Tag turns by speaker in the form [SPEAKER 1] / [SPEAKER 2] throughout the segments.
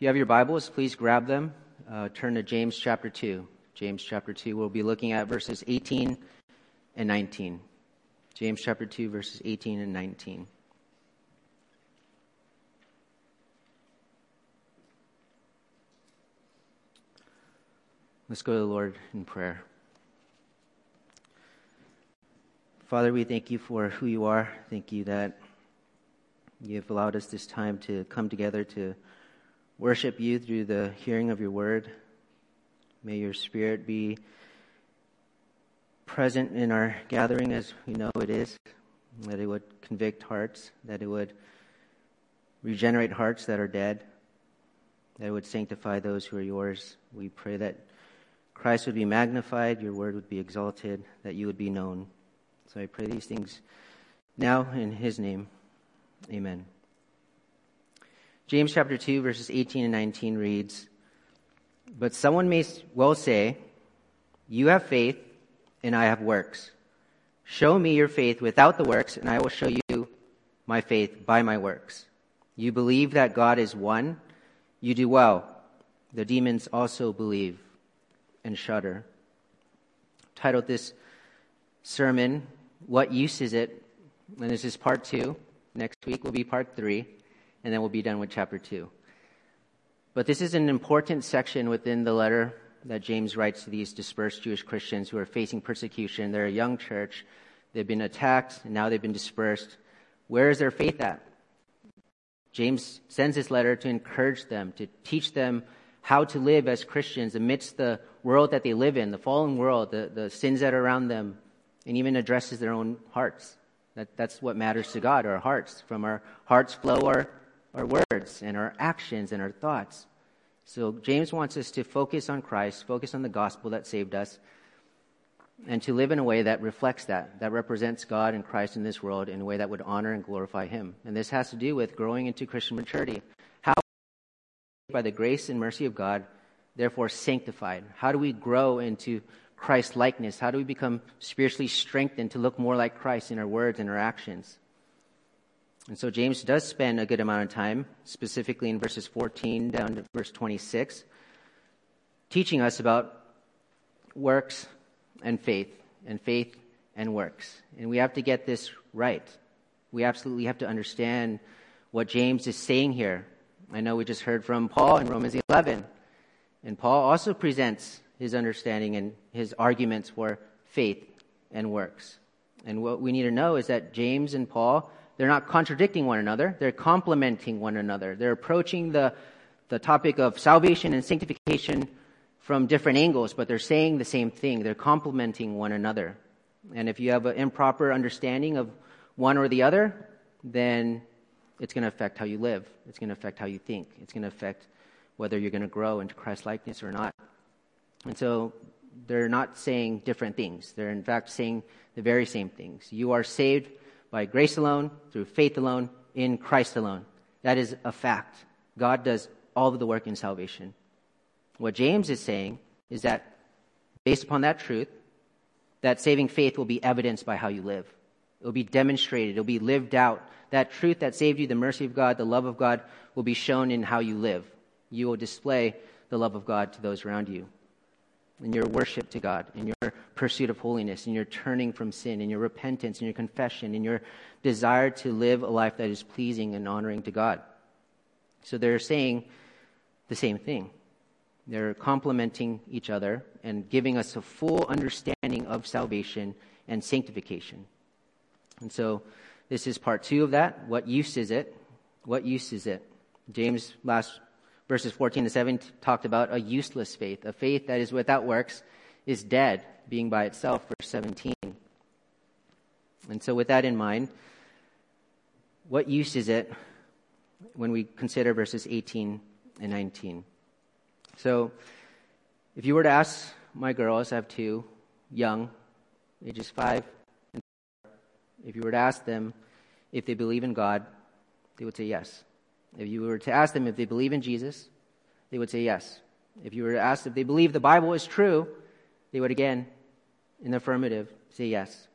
[SPEAKER 1] you have your Bibles, please grab them. Uh, turn to James chapter 2. James chapter 2. We'll be looking at verses 18 and 19. James chapter 2, verses 18 and 19. Let's go to the Lord in prayer. Father, we thank you for who you are. Thank you that you've allowed us this time to come together to worship you through the hearing of your word. May your spirit be present in our gathering as we know it is, that it would convict hearts, that it would regenerate hearts that are dead, that it would sanctify those who are yours. We pray that Christ would be magnified, your word would be exalted, that you would be known. So I pray these things now in his name. Amen. James chapter 2, verses 18 and 19 reads But someone may well say, You have faith, and I have works. Show me your faith without the works, and I will show you my faith by my works. You believe that God is one, you do well. The demons also believe and shudder. Titled this sermon, What Use Is It? And this is part two. Next week will be part three, and then we'll be done with chapter two. But this is an important section within the letter that James writes to these dispersed Jewish Christians who are facing persecution. They're a young church. They've been attacked, and now they've been dispersed. Where is their faith at? James sends this letter to encourage them, to teach them how to live as Christians amidst the world that they live in, the fallen world, the, the sins that are around them, and even addresses their own hearts. That, that's what matters to God, our hearts. From our hearts flow our, our words and our actions and our thoughts. So James wants us to focus on Christ, focus on the gospel that saved us, and to live in a way that reflects that, that represents God and Christ in this world in a way that would honor and glorify Him. And this has to do with growing into Christian maturity. How, by the grace and mercy of God, therefore sanctified? How do we grow into Christ likeness? How do we become spiritually strengthened to look more like Christ in our words and our actions? And so James does spend a good amount of time, specifically in verses 14 down to verse 26, teaching us about works and faith, and faith and works. And we have to get this right. We absolutely have to understand what James is saying here. I know we just heard from Paul in Romans 11. And Paul also presents his understanding and his arguments for faith and works. And what we need to know is that James and Paul, they're not contradicting one another, they're complementing one another. They're approaching the, the topic of salvation and sanctification from different angles, but they're saying the same thing. They're complementing one another. And if you have an improper understanding of one or the other, then it's going to affect how you live. It's going to affect how you think. It's going to affect whether you're going to grow into Christ likeness or not. And so they're not saying different things. They're in fact saying the very same things. You are saved by grace alone, through faith alone, in Christ alone. That is a fact. God does all of the work in salvation. What James is saying is that based upon that truth, that saving faith will be evidenced by how you live. It will be demonstrated. It will be lived out. That truth that saved you, the mercy of God, the love of God, will be shown in how you live you will display the love of God to those around you. In your worship to God, in your pursuit of holiness, in your turning from sin, in your repentance, in your confession, in your desire to live a life that is pleasing and honoring to God. So they're saying the same thing. They're complementing each other and giving us a full understanding of salvation and sanctification. And so this is part two of that. What use is it? What use is it? James last verses 14 to 7 talked about a useless faith. A faith that is without works is dead, being by itself, verse 17. And so, with that in mind, what use is it when we consider verses 18 and 19? So, if you were to ask my girls, I have two, young, ages five and four, if you were to ask them if they believe in God, they would say yes. If you were to ask them if they believe in Jesus, they would say yes. If you were to ask if they believe the Bible is true, they would again, in the affirmative, say yes.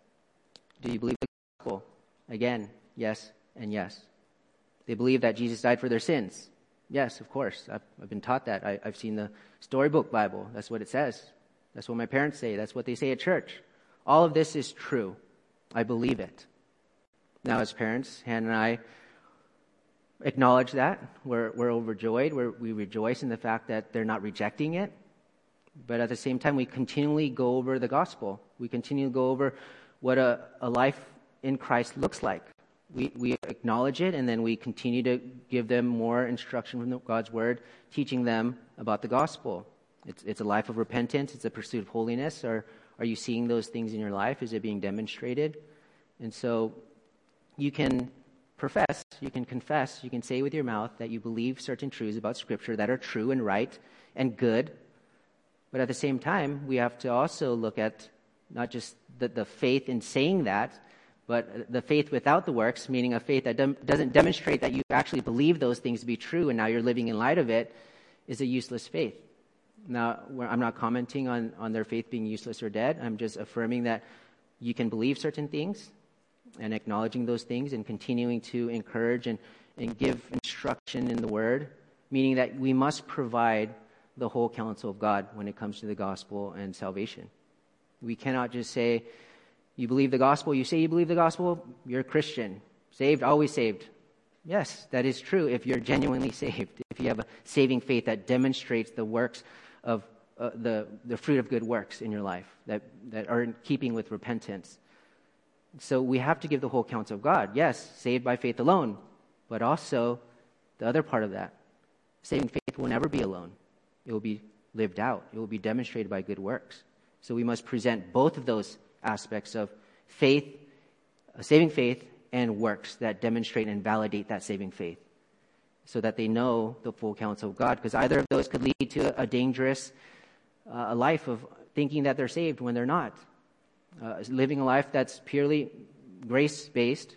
[SPEAKER 1] Do you believe the gospel? Again, yes and yes. They believe that Jesus died for their sins. Yes, of course. I've, I've been taught that. I, I've seen the storybook Bible. That's what it says. That's what my parents say. That's what they say at church. All of this is true. I believe it. Now, as parents, Hannah and I acknowledge that. We're, we're overjoyed. We're, we rejoice in the fact that they're not rejecting it. But at the same time, we continually go over the gospel. We continue to go over what a, a life in Christ looks like. We, we acknowledge it, and then we continue to give them more instruction from God's word, teaching them about the gospel. It's, it's a life of repentance, it's a pursuit of holiness. Are you seeing those things in your life? Is it being demonstrated? And so you can profess, you can confess, you can say with your mouth that you believe certain truths about Scripture that are true and right and good. But at the same time, we have to also look at not just the, the faith in saying that, but the faith without the works, meaning a faith that dem- doesn't demonstrate that you actually believe those things to be true and now you're living in light of it, is a useless faith. Now, I'm not commenting on, on their faith being useless or dead. I'm just affirming that you can believe certain things and acknowledging those things and continuing to encourage and, and give instruction in the word, meaning that we must provide the whole counsel of God when it comes to the gospel and salvation. We cannot just say, you believe the gospel, you say you believe the gospel, you're a Christian. Saved, always saved. Yes, that is true if you're genuinely saved, if you have a saving faith that demonstrates the works of uh, the, the fruit of good works in your life that, that are in keeping with repentance. So we have to give the whole counsel of God. Yes, saved by faith alone, but also the other part of that. Saving faith will never be alone. It will be lived out. It will be demonstrated by good works. So we must present both of those aspects of faith, uh, saving faith, and works that demonstrate and validate that saving faith so that they know the full counsel of God. Because either of those could lead to a dangerous uh, life of thinking that they're saved when they're not. Uh, living a life that's purely grace based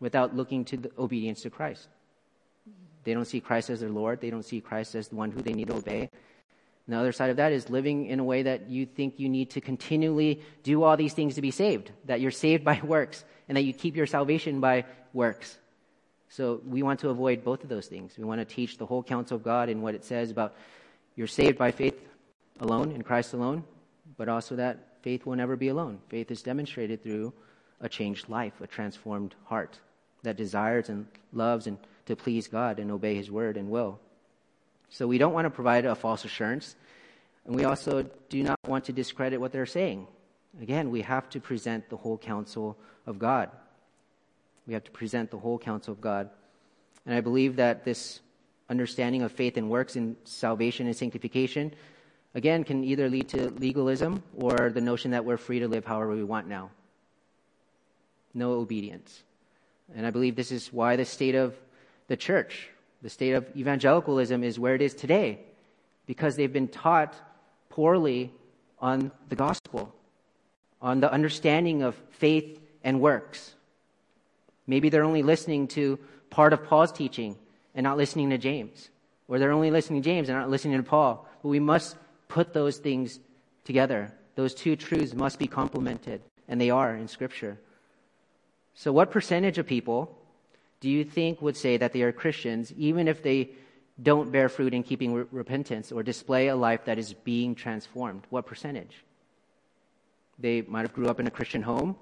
[SPEAKER 1] without looking to the obedience to Christ. They don't see Christ as their Lord. They don't see Christ as the one who they need to obey. And the other side of that is living in a way that you think you need to continually do all these things to be saved, that you're saved by works, and that you keep your salvation by works. So we want to avoid both of those things. We want to teach the whole counsel of God and what it says about you're saved by faith alone, in Christ alone, but also that faith will never be alone. Faith is demonstrated through a changed life, a transformed heart that desires and loves and to please God and obey His word and will. So we don't want to provide a false assurance, and we also do not want to discredit what they're saying. Again, we have to present the whole counsel of God. We have to present the whole counsel of God. And I believe that this understanding of faith and works in salvation and sanctification, again, can either lead to legalism or the notion that we're free to live however we want now. No obedience. And I believe this is why the state of the church, the state of evangelicalism is where it is today, because they've been taught poorly on the gospel, on the understanding of faith and works. Maybe they're only listening to part of Paul's teaching and not listening to James, or they're only listening to James and not listening to Paul. But we must put those things together. Those two truths must be complemented, and they are in Scripture. So, what percentage of people do you think would say that they are Christians, even if they don't bear fruit in keeping re- repentance or display a life that is being transformed? What percentage? They might have grew up in a Christian home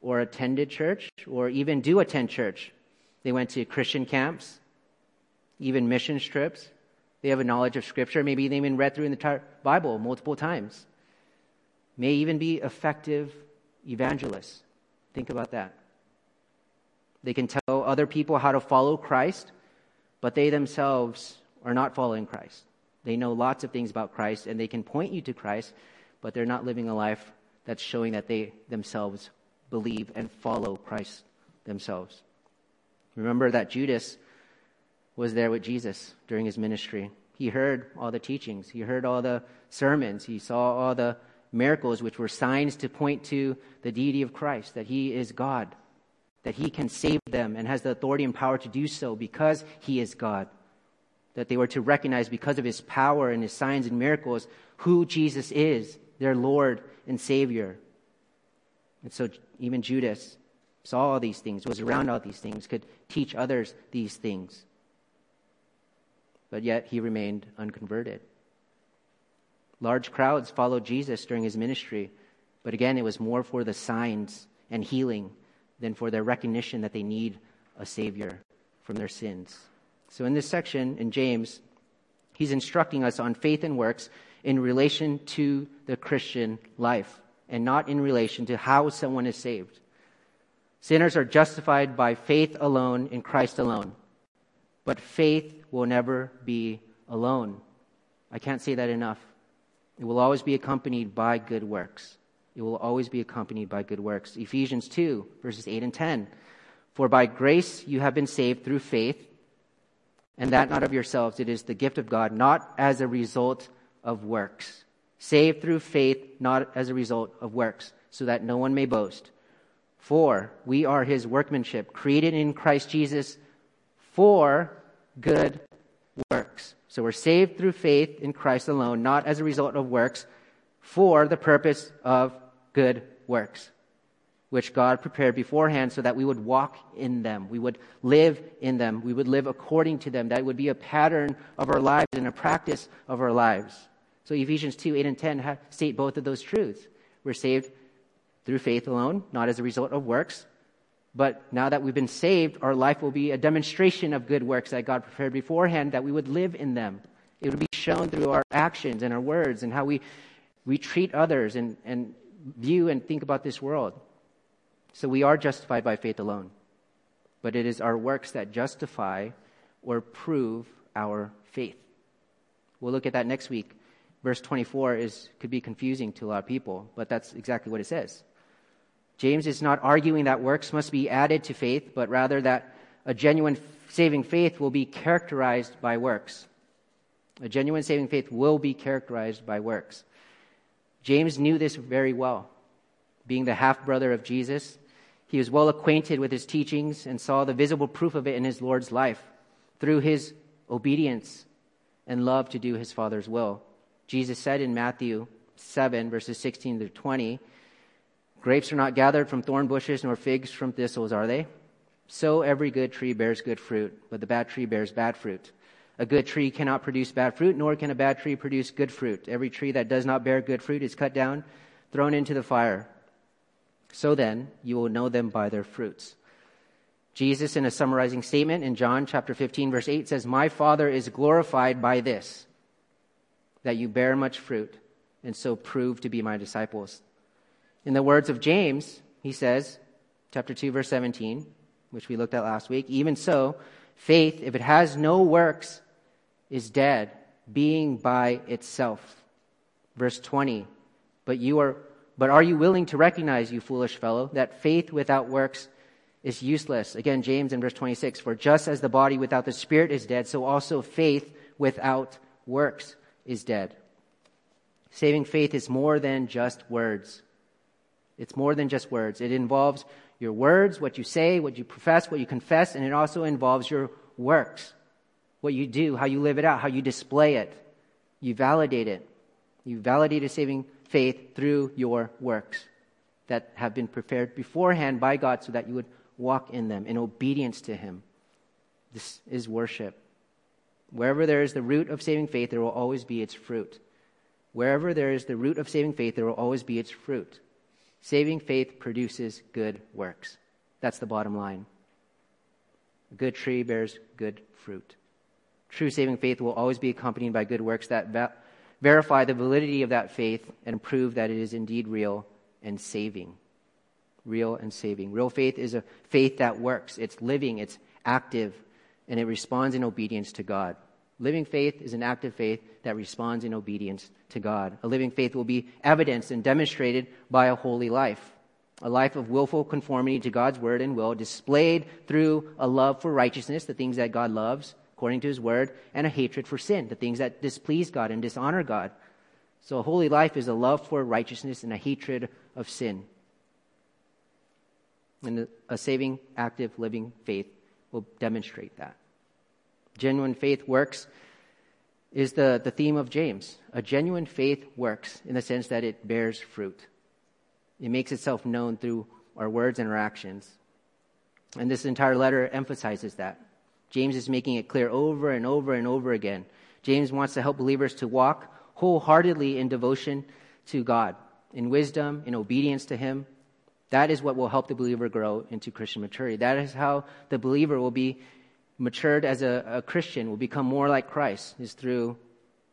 [SPEAKER 1] or attended church or even do attend church. They went to Christian camps, even mission trips. They have a knowledge of Scripture. Maybe they even read through the entire Bible multiple times. May even be effective evangelists. Think about that. They can tell other people how to follow Christ, but they themselves are not following Christ. They know lots of things about Christ and they can point you to Christ, but they're not living a life that's showing that they themselves believe and follow Christ themselves. Remember that Judas was there with Jesus during his ministry. He heard all the teachings, he heard all the sermons, he saw all the miracles, which were signs to point to the deity of Christ, that he is God that he can save them and has the authority and power to do so because he is God. That they were to recognize because of his power and his signs and miracles who Jesus is, their Lord and Savior. And so even Judas saw all these things, was around all these things, could teach others these things. but yet he remained unconverted. Large crowds followed Jesus during his ministry, but again, it was more for the signs and healing than for their recognition that they need a Savior from their sins. So, in this section in James, he's instructing us on faith and works in relation to the Christian life and not in relation to how someone is saved. Sinners are justified by faith alone in Christ alone. But faith will never be alone. I can't say that enough. It will always be accompanied by good works. It will always be accompanied by good works. Ephesians 2, verses 8 and 10. For by grace you have been saved through faith, and that not of yourselves. It is the gift of God, not as a result of works. Saved through faith, not as a result of works, so that no one may boast. For we are his workmanship, created in Christ Jesus for good works. So we're saved through faith in Christ alone, not as a result of works, for the purpose of good works, which God prepared beforehand so that we would walk in them. We would live in them. We would live according to them. That would be a pattern of our lives and a practice of our lives. So Ephesians 2, 8 and 10 state both of those truths. We're saved through faith alone, not as a result of works, but now that we've been saved, our life will be a demonstration of good works that God prepared beforehand, that we would live in them. It would be shown through our actions and our words and how we, we treat others and, and view and think about this world. So we are justified by faith alone. But it is our works that justify or prove our faith. We'll look at that next week. Verse 24 is, could be confusing to a lot of people, but that's exactly what it says. James is not arguing that works must be added to faith, but rather that a genuine saving faith will be characterized by works. A genuine saving faith will be characterized by works. James knew this very well. Being the half brother of Jesus, he was well acquainted with his teachings and saw the visible proof of it in his Lord's life through his obedience and love to do his Father's will. Jesus said in Matthew 7, verses 16 to 20, Grapes are not gathered from thorn bushes, nor figs from thistles, are they? So every good tree bears good fruit, but the bad tree bears bad fruit. A good tree cannot produce bad fruit, nor can a bad tree produce good fruit. Every tree that does not bear good fruit is cut down, thrown into the fire. So then, you will know them by their fruits. Jesus, in a summarizing statement in John chapter 15, verse 8, says, My Father is glorified by this, that you bear much fruit, and so prove to be my disciples. In the words of James, he says, chapter 2, verse 17, which we looked at last week, even so, faith, if it has no works, is dead, being by itself. Verse 20, but you are, but are you willing to recognize, you foolish fellow, that faith without works is useless? Again, James in verse 26, for just as the body without the spirit is dead, so also faith without works is dead. Saving faith is more than just words. It's more than just words. It involves your words, what you say, what you profess, what you confess, and it also involves your works. What you do, how you live it out, how you display it. You validate it. You validate a saving faith through your works that have been prepared beforehand by God so that you would walk in them in obedience to Him. This is worship. Wherever there is the root of saving faith, there will always be its fruit. Wherever there is the root of saving faith, there will always be its fruit. Saving faith produces good works. That's the bottom line. A good tree bears good fruit. True saving faith will always be accompanied by good works that va- verify the validity of that faith and prove that it is indeed real and saving. Real and saving. Real faith is a faith that works. It's living, it's active, and it responds in obedience to God. Living faith is an active faith that responds in obedience to God. A living faith will be evidenced and demonstrated by a holy life. A life of willful conformity to God's word and will, displayed through a love for righteousness, the things that God loves, according to his word, and a hatred for sin, the things that displease God and dishonor God. So a holy life is a love for righteousness and a hatred of sin. And a saving, active, living faith will demonstrate that. Genuine faith works is the, the theme of James. A genuine faith works in the sense that it bears fruit. It makes itself known through our words and our actions. And this entire letter emphasizes that. James is making it clear over and over and over again. James wants to help believers to walk wholeheartedly in devotion to God, in wisdom, in obedience to Him. That is what will help the believer grow into Christian maturity. That is how the believer will be matured as a, a Christian, will become more like Christ, is through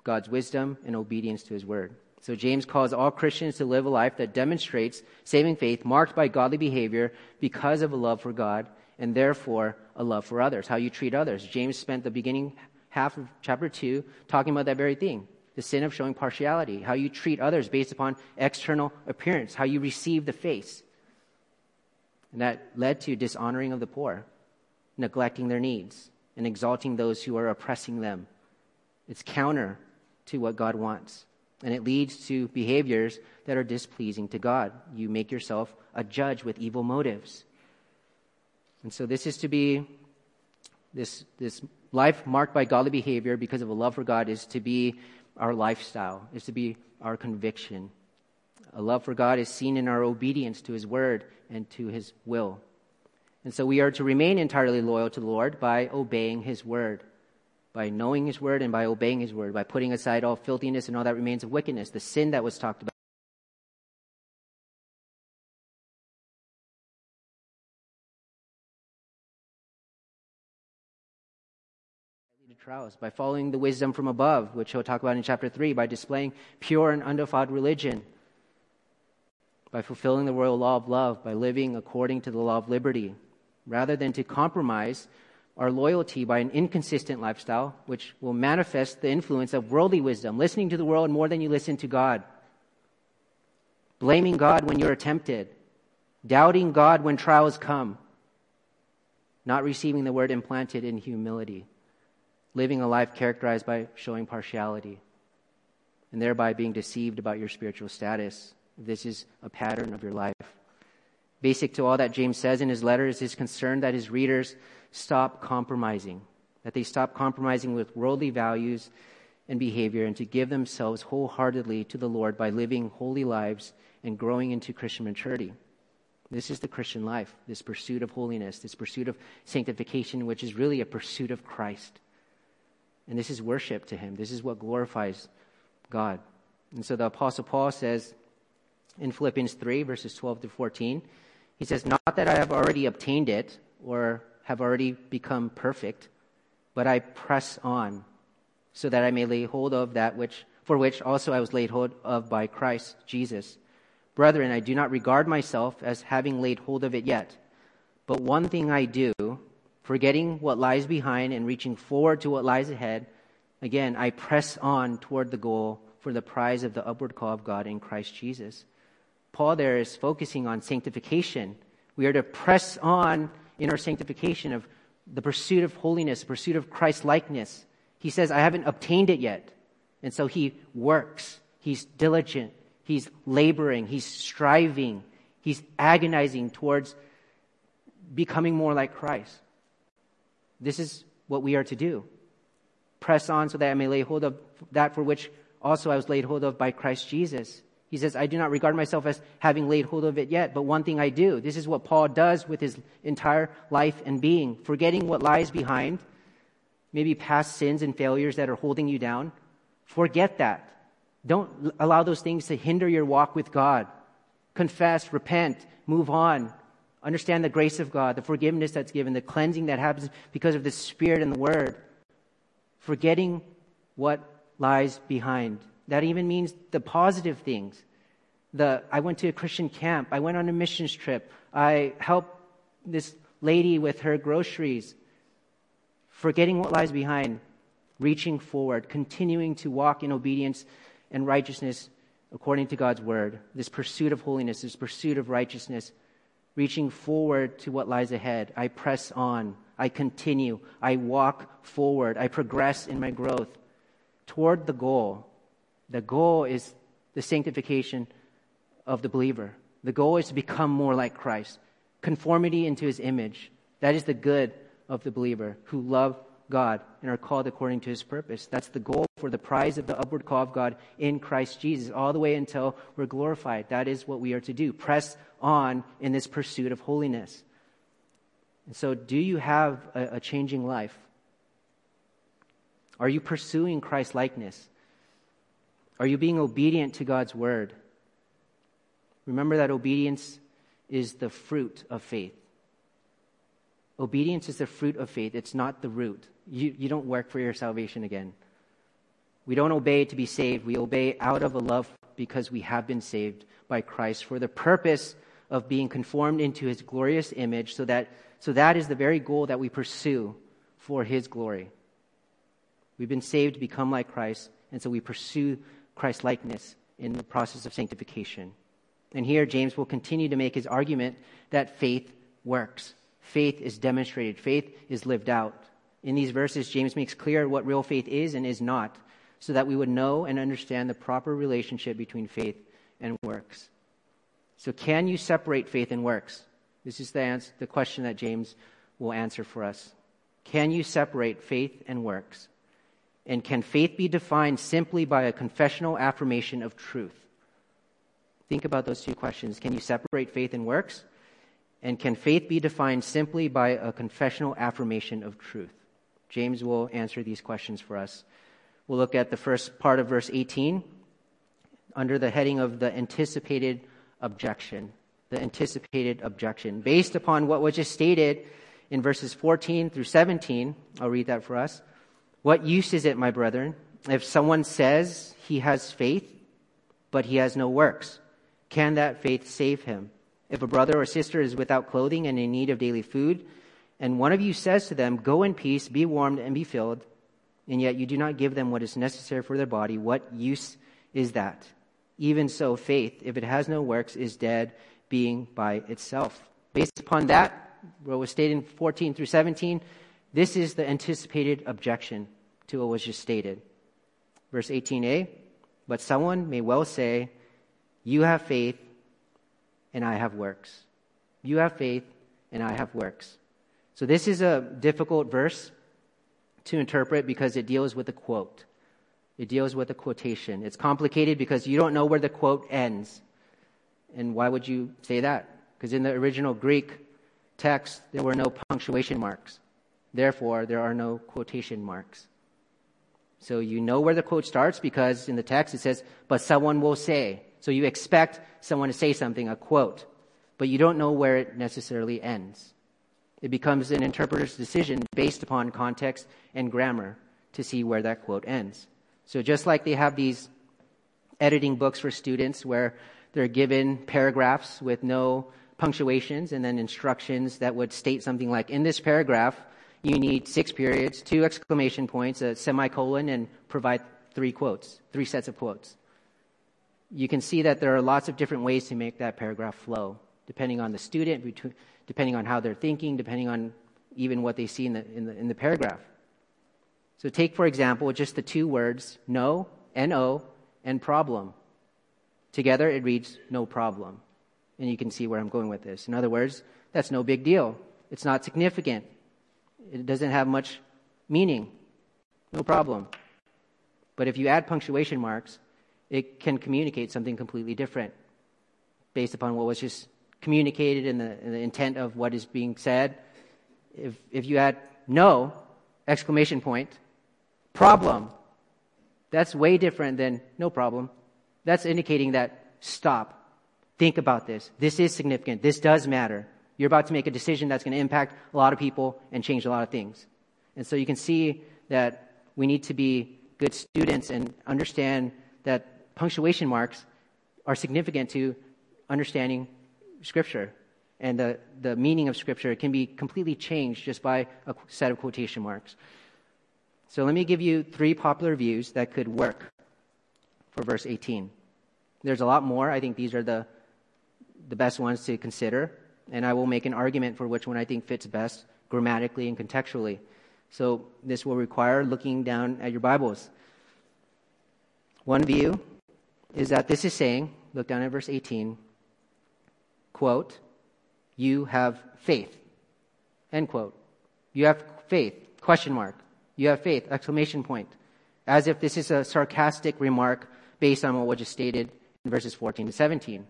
[SPEAKER 1] God's wisdom and obedience to His word. So James calls all Christians to live a life that demonstrates saving faith marked by godly behavior because of a love for God and therefore a love for others, how you treat others. James spent the beginning half of chapter 2 talking about that very thing the sin of showing partiality, how you treat others based upon external appearance, how you receive the face. And that led to dishonoring of the poor, neglecting their needs, and exalting those who are oppressing them. It's counter to what God wants. And it leads to behaviors that are displeasing to God. You make yourself a judge with evil motives. And so this is to be this, this life marked by godly behavior because of a love for God is to be our lifestyle, is to be our conviction. A love for God is seen in our obedience to His word and to His will. And so we are to remain entirely loyal to the Lord by obeying His word, by knowing His word and by obeying His word, by putting aside all filthiness and all that remains of wickedness, the sin that was talked about. trials, by following the wisdom from above, which he'll talk about in chapter 3, by displaying pure and undefiled religion, by fulfilling the royal law of love, by living according to the law of liberty, rather than to compromise our loyalty by an inconsistent lifestyle, which will manifest the influence of worldly wisdom, listening to the world more than you listen to God, blaming God when you're tempted, doubting God when trials come, not receiving the word implanted in humility living a life characterized by showing partiality and thereby being deceived about your spiritual status. This is a pattern of your life. Basic to all that James says in his letter is his concern that his readers stop compromising, that they stop compromising with worldly values and behavior and to give themselves wholeheartedly to the Lord by living holy lives and growing into Christian maturity. This is the Christian life, this pursuit of holiness, this pursuit of sanctification, which is really a pursuit of Christ. And this is worship to him. This is what glorifies God. And so the Apostle Paul says in Philippians 3, verses 12 to 14, he says, Not that I have already obtained it or have already become perfect, but I press on so that I may lay hold of that which, for which also I was laid hold of by Christ Jesus. Brethren, I do not regard myself as having laid hold of it yet. But one thing I do, forgetting what lies behind and reaching forward to what lies ahead, again, I press on toward the goal for the prize of the upward call of God in Christ Jesus. Paul there is focusing on sanctification. We are to press on in our sanctification of the pursuit of holiness, pursuit of Christ likeness. He says, I haven't obtained it yet. And so he works. He's diligent. He's laboring. He's striving. He's agonizing towards becoming more like Christ. This is what we are to do. Press on so that I may lay hold of that for which also I was laid hold of by Christ Jesus. He says, I do not regard myself as having laid hold of it yet, but one thing I do. This is what Paul does with his entire life and being, forgetting what lies behind, maybe past sins and failures that are holding you down. Forget that. Don't allow those things to hinder your walk with God. Confess, repent, move on, Understand the grace of God, the forgiveness that's given, the cleansing that happens because of the Spirit and the Word. Forgetting what lies behind. That even means the positive things. The, I went to a Christian camp. I went on a missions trip. I helped this lady with her groceries. Forgetting what lies behind. Reaching forward. Continuing to walk in obedience and righteousness according to God's word. This pursuit of holiness, this pursuit of righteousness reaching forward to what lies ahead. I press on. I continue. I walk forward. I progress in my growth toward the goal. The goal is the sanctification of the believer. The goal is to become more like Christ, conformity into his image. That is the good of the believer who love God and are called according to his purpose. That's the goal for the prize of the upward call of God in Christ Jesus, all the way until we're glorified. That is what we are to do. Press on in this pursuit of holiness. And so, do you have a, a changing life? Are you pursuing Christ likeness? Are you being obedient to God's word? Remember that obedience is the fruit of faith. Obedience is the fruit of faith, it's not the root. You, you don't work for your salvation again. We don't obey to be saved. We obey out of a love because we have been saved by Christ for the purpose of being conformed into his glorious image so that, so that is the very goal that we pursue for his glory. We've been saved to become like Christ, and so we pursue Christ likeness in the process of sanctification. And here, James will continue to make his argument that faith works. Faith is demonstrated, faith is lived out. In these verses, James makes clear what real faith is and is not, so that we would know and understand the proper relationship between faith and works. So, can you separate faith and works? This is the, answer, the question that James will answer for us. Can you separate faith and works? And can faith be defined simply by a confessional affirmation of truth? Think about those two questions. Can you separate faith and works? And can faith be defined simply by a confessional affirmation of truth? James will answer these questions for us. We'll look at the first part of verse 18 under the heading of the anticipated objection. The anticipated objection. Based upon what was just stated in verses 14 through 17, I'll read that for us. What use is it, my brethren, if someone says he has faith, but he has no works? Can that faith save him? If a brother or sister is without clothing and in need of daily food, and one of you says to them, Go in peace, be warmed, and be filled, and yet you do not give them what is necessary for their body, what use is that? Even so, faith, if it has no works, is dead, being by itself. Based upon that, what was stated in 14 through 17, this is the anticipated objection to what was just stated. Verse 18a, but someone may well say, You have faith, and I have works. You have faith, and I have works. So this is a difficult verse to interpret because it deals with a quote. It deals with a quotation. It's complicated because you don't know where the quote ends. And why would you say that? Because in the original Greek text, there were no punctuation marks. Therefore, there are no quotation marks. So you know where the quote starts because in the text it says, but someone will say. So you expect someone to say something, a quote, but you don't know where it necessarily ends. It becomes an interpreter's decision based upon context and grammar to see where that quote ends. So just like they have these editing books for students where they're given paragraphs with no punctuations and then instructions that would state something like, in this paragraph, you need six periods, two exclamation points, a semicolon, and provide three quotes, three sets of quotes. You can see that there are lots of different ways to make that paragraph flow, depending on the student, depending on how they're thinking, depending on even what they see in the, in the, in the paragraph. So take, for example, just the two words no, N-O, and problem. Together it reads no problem. And you can see where I'm going with this. In other words, that's no big deal. It's not significant. It doesn't have much meaning. No problem. But if you add punctuation marks, it can communicate something completely different based upon what was just communicated and the, in the intent of what is being said. If, if you add no, exclamation point, problem. That's way different than no problem. That's indicating that stop. Think about this. This is significant. This does matter. You're about to make a decision that's going to impact a lot of people and change a lot of things. And so you can see that we need to be good students and understand that punctuation marks are significant to understanding Scripture. And the, the meaning of Scripture can be completely changed just by a set of quotation marks. So let me give you three popular views that could work for verse 18. There's a lot more. I think these are the, the best ones to consider. And I will make an argument for which one I think fits best grammatically and contextually. So this will require looking down at your Bibles. One view is that this is saying, look down at verse 18, quote, you have faith, end quote. You have faith, question mark. You have faith, exclamation point. As if this is a sarcastic remark based on what was just stated in verses 14 to 17.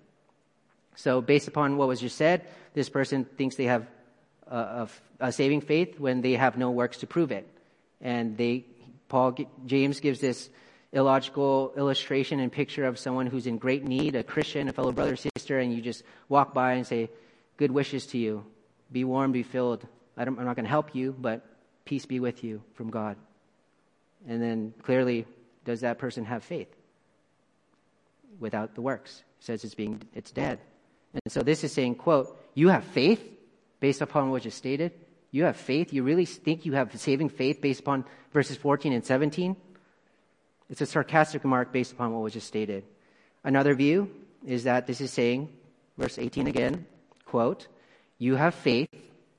[SPEAKER 1] So based upon what was just said, this person thinks they have a, a, saving faith when they have no works to prove it. And they, Paul, James gives this illogical illustration and picture of someone who's in great need, a Christian, a fellow brother, sister, and you just walk by and say, good wishes to you. Be warm, be filled. I am not going to help you, but peace be with you from God. And then clearly, does that person have faith? Without the works. It says it's being, it's dead. And so this is saying, quote, you have faith based upon what you stated? You have faith? You really think you have saving faith based upon verses 14 and 17? It's a sarcastic remark based upon what was just stated. Another view is that this is saying, verse 18 again, quote, you have faith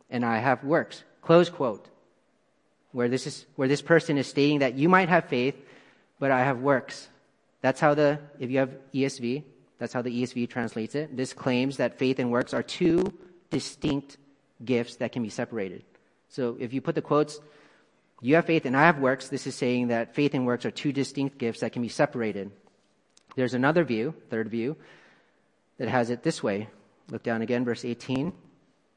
[SPEAKER 1] and I have works, close quote. Where this is, where this person is stating that you might have faith, but I have works. That's how the, if you have ESV, that's how the ESV translates it. This claims that faith and works are two distinct gifts that can be separated. So if you put the quotes, you have faith and I have works, this is saying that faith and works are two distinct gifts that can be separated. There's another view, third view, that has it this way. Look down again, verse 18.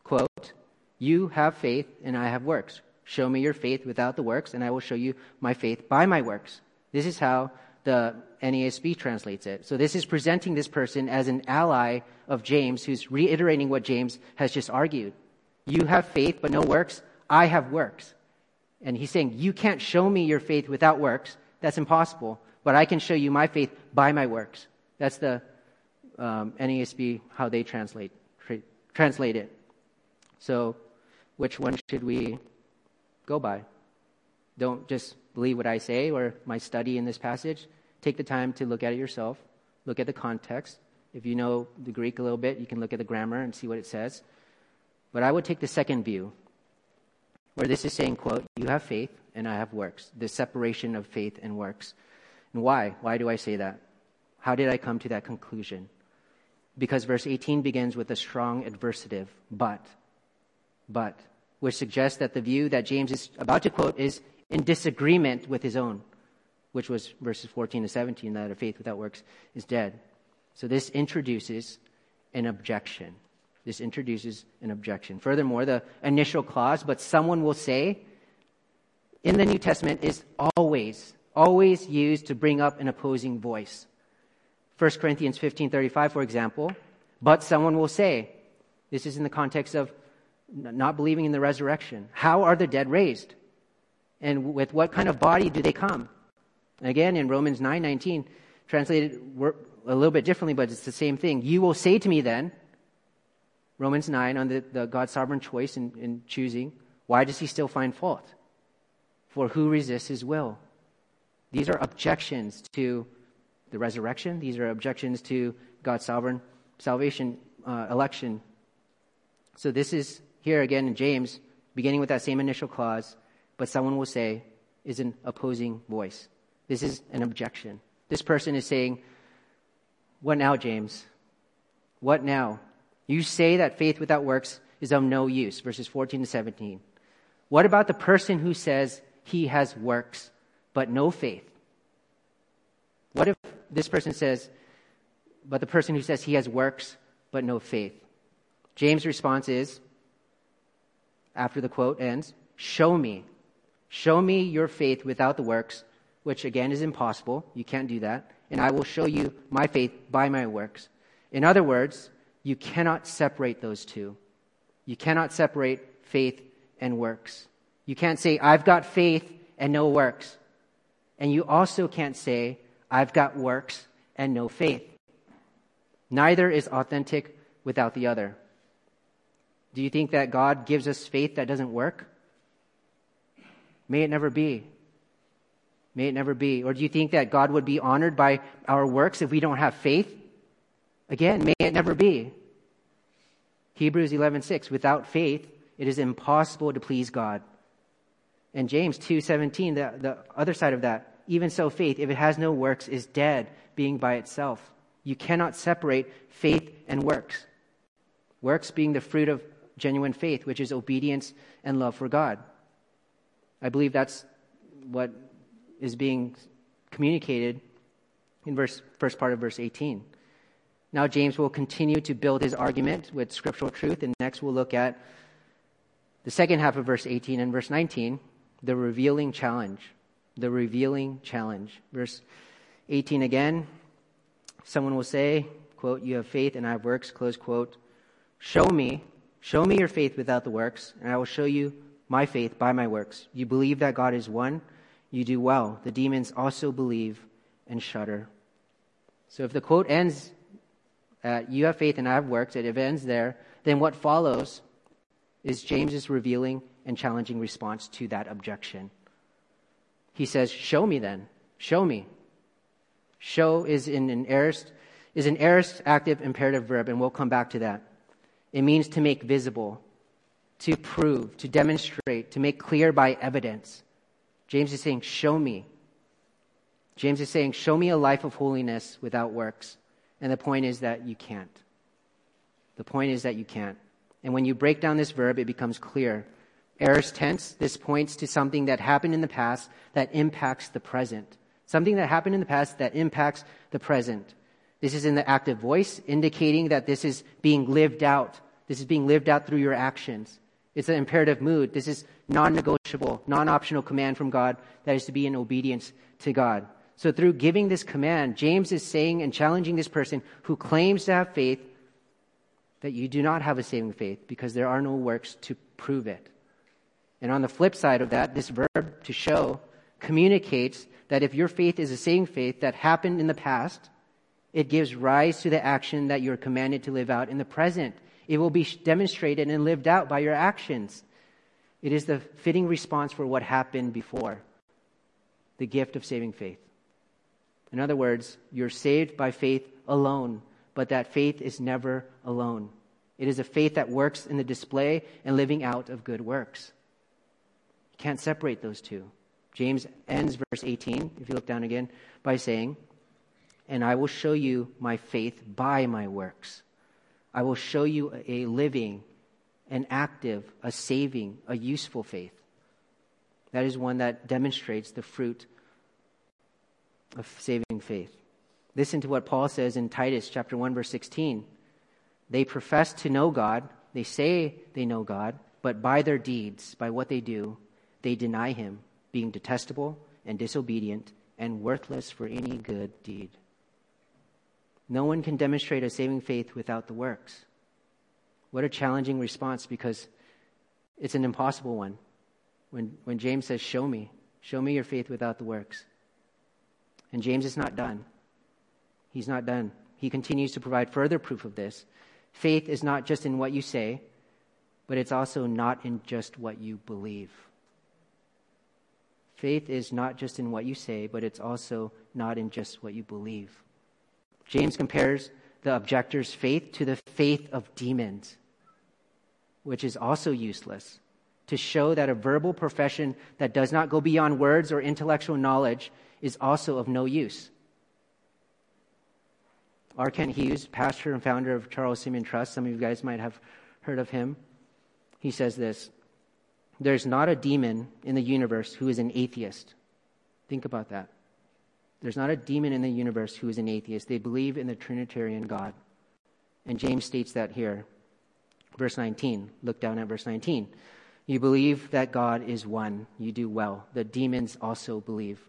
[SPEAKER 1] Quote, You have faith and I have works. Show me your faith without the works, and I will show you my faith by my works. This is how the NASB translates it. So this is presenting this person as an ally of James who's reiterating what James has just argued. You have faith but no works. I have works. And he's saying, you can't show me your faith without works. That's impossible. But I can show you my faith by my works. That's the um, NASB, how they translate, tra- translate it. So which one should we go by? Don't just believe what I say or my study in this passage. Take the time to look at it yourself. Look at the context. If you know the Greek a little bit, you can look at the grammar and see what it says. But I would take the second view, where this is saying, quote, you have faith and I have works. The separation of faith and works. And why? Why do I say that? How did I come to that conclusion? Because verse 18 begins with a strong adversative, but. But. Which suggests that the view that James is about to quote is in disagreement with his own, which was verses 14 to 17, that a faith without works is dead. So this introduces an objection. This introduces an objection. Furthermore, the initial clause, but someone will say, in the New Testament is always, always used to bring up an opposing voice. 1 Corinthians 15:35 for example, but someone will say, this is in the context of not believing in the resurrection. How are the dead raised? And with what kind of body do they come? Again, in Romans 9:19, translated a little bit differently, but it's the same thing. You will say to me then, Romans 9, on the, the God's sovereign choice in, in choosing, why does he still find fault? For who resists his will? These are objections to the resurrection. These are objections to God's sovereign salvation uh, election. So this is here again in James, beginning with that same initial clause but someone will say is an opposing voice. This is an objection. This person is saying, What now, James? What now? You say that faith without works is of no use, verses 14 to 17. What about the person who says he has works, but no faith? What if this person says, but the person who says he has works, but no faith? James' response is, after the quote ends, Show me Show me your faith without the works, which again is impossible. You can't do that. And I will show you my faith by my works. In other words, you cannot separate those two. You cannot separate faith and works. You can't say, I've got faith and no works. And you also can't say, I've got works and no faith. Neither is authentic without the other. Do you think that God gives us faith that doesn't work? May it never be. May it never be. Or do you think that God would be honored by our works if we don't have faith? Again, may it never be. Hebrews 11:6 Without faith it is impossible to please God. And James 2:17 the, the other side of that even so faith if it has no works is dead being by itself. You cannot separate faith and works. Works being the fruit of genuine faith which is obedience and love for God. I believe that's what is being communicated in verse, first part of verse 18. Now, James will continue to build his argument with scriptural truth, and next we'll look at the second half of verse 18 and verse 19, the revealing challenge. the revealing challenge. Verse 18 again, someone will say, quote, You have faith and I have works, close quote. Show me, show me your faith without the works, and I will show you my faith by my works. You believe that God is one, you do well. The demons also believe and shudder. So if the quote ends at, You have faith and I have works, it ends there, then what follows is James's revealing and challenging response to that objection. He says, Show me then. Show me. Show is in an aorist, is an aorist active imperative verb, and we'll come back to that. It means to make visible, to prove, to demonstrate, to make clear by evidence. James is saying, Show me. James is saying, Show me a life of holiness without works. And the point is that you can't. The point is that you can't. And when you break down this verb, it becomes clear. Aorist tense, this points to something that happened in the past that impacts the present. Something that happened in the past that impacts the present. This is in the active voice, indicating that this is being lived out. This is being lived out through your actions. It's an imperative mood. This is non negotiable, non optional command from God that is to be in obedience to God. So, through giving this command, James is saying and challenging this person who claims to have faith that you do not have a saving faith because there are no works to prove it. And on the flip side of that, this verb to show communicates that if your faith is a saving faith that happened in the past, it gives rise to the action that you're commanded to live out in the present. It will be demonstrated and lived out by your actions. It is the fitting response for what happened before the gift of saving faith. In other words, you're saved by faith alone, but that faith is never alone. It is a faith that works in the display and living out of good works. You can't separate those two. James ends verse 18, if you look down again, by saying, And I will show you my faith by my works. I will show you a living, an active, a saving, a useful faith. That is one that demonstrates the fruit of saving faith. Listen to what Paul says in Titus chapter 1 verse 16. They profess to know God, they say they know God, but by their deeds, by what they do, they deny him, being detestable and disobedient and worthless for any good deed. No one can demonstrate a saving faith without the works. What a challenging response because it's an impossible one. When, when James says, Show me, show me your faith without the works. And James is not done. He's not done. He continues to provide further proof of this. Faith is not just in what you say, but it's also not in just what you believe. Faith is not just in what you say, but it's also not in just what you believe. James compares the objector's faith to the faith of demons, which is also useless, to show that a verbal profession that does not go beyond words or intellectual knowledge is also of no use. R. Kent Hughes, pastor and founder of Charles Simeon Trust, some of you guys might have heard of him. He says this There's not a demon in the universe who is an atheist. Think about that. There's not a demon in the universe who is an atheist. They believe in the Trinitarian God. And James states that here. Verse 19. Look down at verse 19. You believe that God is one. You do well. The demons also believe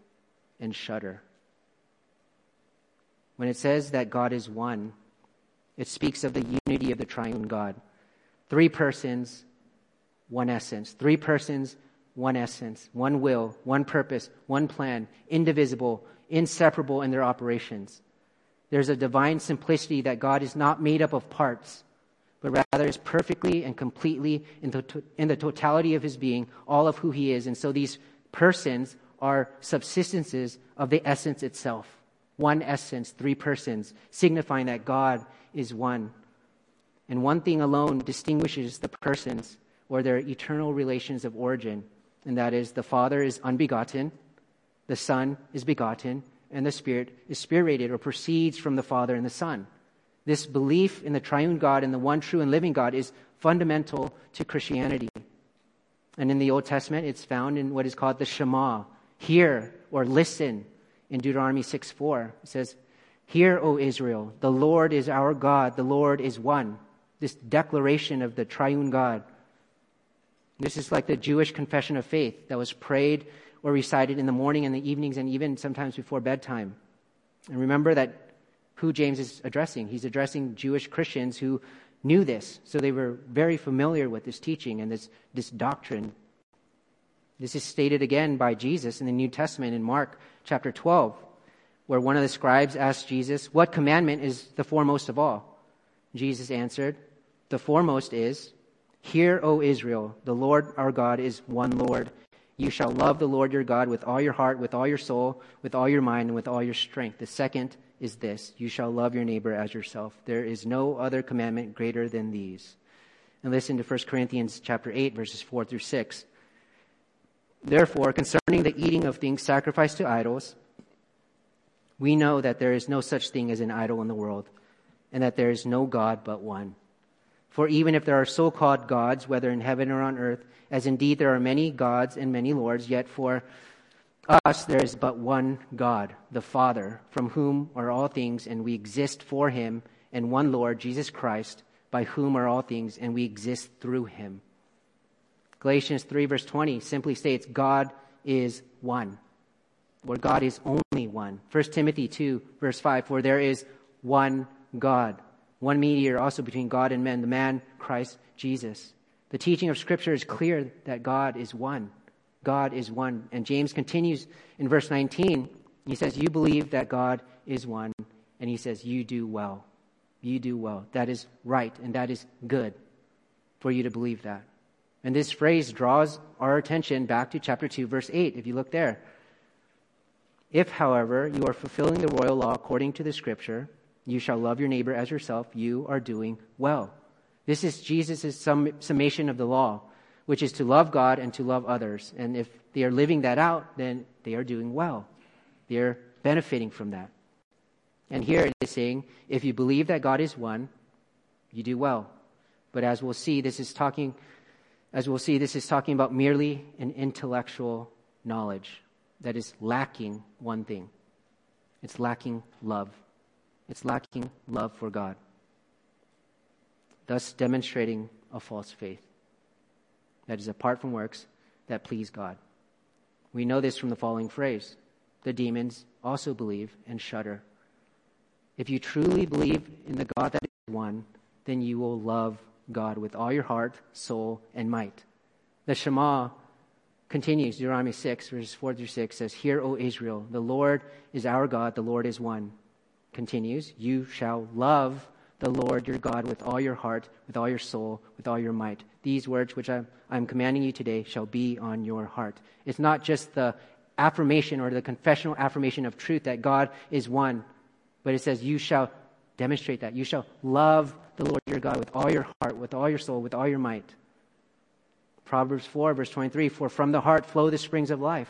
[SPEAKER 1] and shudder. When it says that God is one, it speaks of the unity of the triune God. Three persons, one essence. Three persons, one essence. One will, one purpose, one plan, indivisible, inseparable in their operations. There's a divine simplicity that God is not made up of parts, but rather is perfectly and completely in the, in the totality of his being, all of who he is. And so these persons are subsistences of the essence itself. One essence, three persons, signifying that God is one. And one thing alone distinguishes the persons or their eternal relations of origin, and that is the Father is unbegotten, the Son is begotten, and the Spirit is spirated or proceeds from the Father and the Son. This belief in the triune God and the one true and living God is fundamental to Christianity. And in the Old Testament, it's found in what is called the Shema, hear or listen in Deuteronomy 6 4. It says, Hear, O Israel, the Lord is our God, the Lord is one. This declaration of the triune God. This is like the Jewish confession of faith that was prayed or recited in the morning and the evenings and even sometimes before bedtime. And remember that who James is addressing. He's addressing Jewish Christians who knew this, so they were very familiar with this teaching and this, this doctrine. This is stated again by Jesus in the New Testament in Mark chapter 12, where one of the scribes asked Jesus, What commandment is the foremost of all? Jesus answered, The foremost is, Hear, O Israel, the Lord our God is one Lord. You shall love the Lord your God with all your heart, with all your soul, with all your mind, and with all your strength. The second is this You shall love your neighbor as yourself. There is no other commandment greater than these. And listen to 1 Corinthians chapter 8, verses 4 through 6. Therefore, concerning the eating of things sacrificed to idols, we know that there is no such thing as an idol in the world, and that there is no God but one. For even if there are so called gods, whether in heaven or on earth, as indeed there are many gods and many lords, yet for us there is but one God, the Father, from whom are all things, and we exist for him, and one Lord, Jesus Christ, by whom are all things, and we exist through him. Galatians 3, verse 20 simply states, God is one, or God is only one. 1 Timothy 2, verse 5, for there is one God one mediator also between God and men, the man Christ Jesus. The teaching of Scripture is clear that God is one. God is one. And James continues in verse 19. He says, You believe that God is one. And he says, You do well. You do well. That is right and that is good for you to believe that. And this phrase draws our attention back to chapter 2, verse 8, if you look there. If, however, you are fulfilling the royal law according to the Scripture, you shall love your neighbor as yourself. You are doing well. This is Jesus' sum, summation of the law, which is to love God and to love others. And if they are living that out, then they are doing well. They're benefiting from that. And here it is saying, if you believe that God is one, you do well. But as we'll see, this is talking, as we'll see, this is talking about merely an intellectual knowledge that is lacking one thing. It's lacking love. It's lacking love for God, thus demonstrating a false faith that is apart from works that please God. We know this from the following phrase the demons also believe and shudder. If you truly believe in the God that is one, then you will love God with all your heart, soul, and might. The Shema continues, Deuteronomy 6, verses 4 through 6 says, Hear, O Israel, the Lord is our God, the Lord is one continues, You shall love the Lord your God with all your heart, with all your soul, with all your might. These words which I'm, I'm commanding you today shall be on your heart. It's not just the affirmation or the confessional affirmation of truth that God is one, but it says, You shall demonstrate that. You shall love the Lord your God with all your heart, with all your soul, with all your might. Proverbs 4, verse 23 For from the heart flow the springs of life.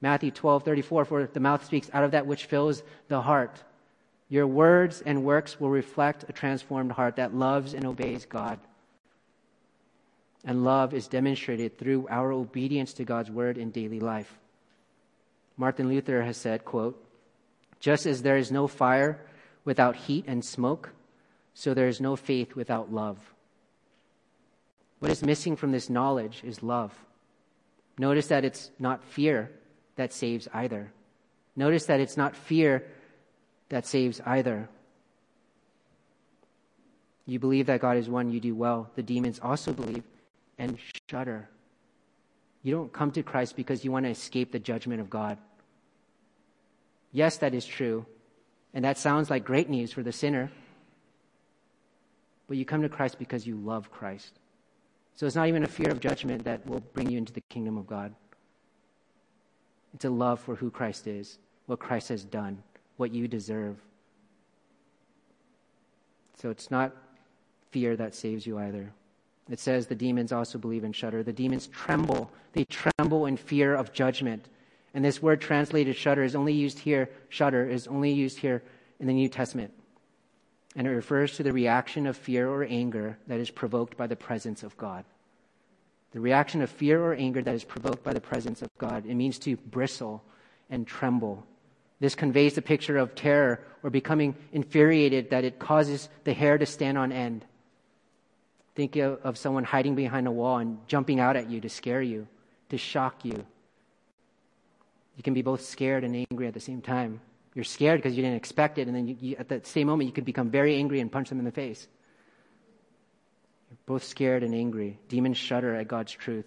[SPEAKER 1] Matthew 12, 34 For the mouth speaks out of that which fills the heart. Your words and works will reflect a transformed heart that loves and obeys God. And love is demonstrated through our obedience to God's word in daily life. Martin Luther has said, quote, just as there is no fire without heat and smoke, so there is no faith without love. What is missing from this knowledge is love. Notice that it's not fear that saves either. Notice that it's not fear that saves either. You believe that God is one, you do well. The demons also believe and shudder. You don't come to Christ because you want to escape the judgment of God. Yes, that is true. And that sounds like great news for the sinner. But you come to Christ because you love Christ. So it's not even a fear of judgment that will bring you into the kingdom of God. It's a love for who Christ is, what Christ has done what you deserve. So it's not fear that saves you either. It says the demons also believe and shudder. The demons tremble. They tremble in fear of judgment. And this word translated shudder is only used here, shudder is only used here in the New Testament. And it refers to the reaction of fear or anger that is provoked by the presence of God. The reaction of fear or anger that is provoked by the presence of God. It means to bristle and tremble. This conveys the picture of terror or becoming infuriated that it causes the hair to stand on end. Think of, someone hiding behind a wall and jumping out at you to scare you, to shock you. You can be both scared and angry at the same time. You're scared because you didn't expect it, and then you, you, at that same moment, you could become very angry and punch them in the face. You're both scared and angry. Demons shudder at God's truth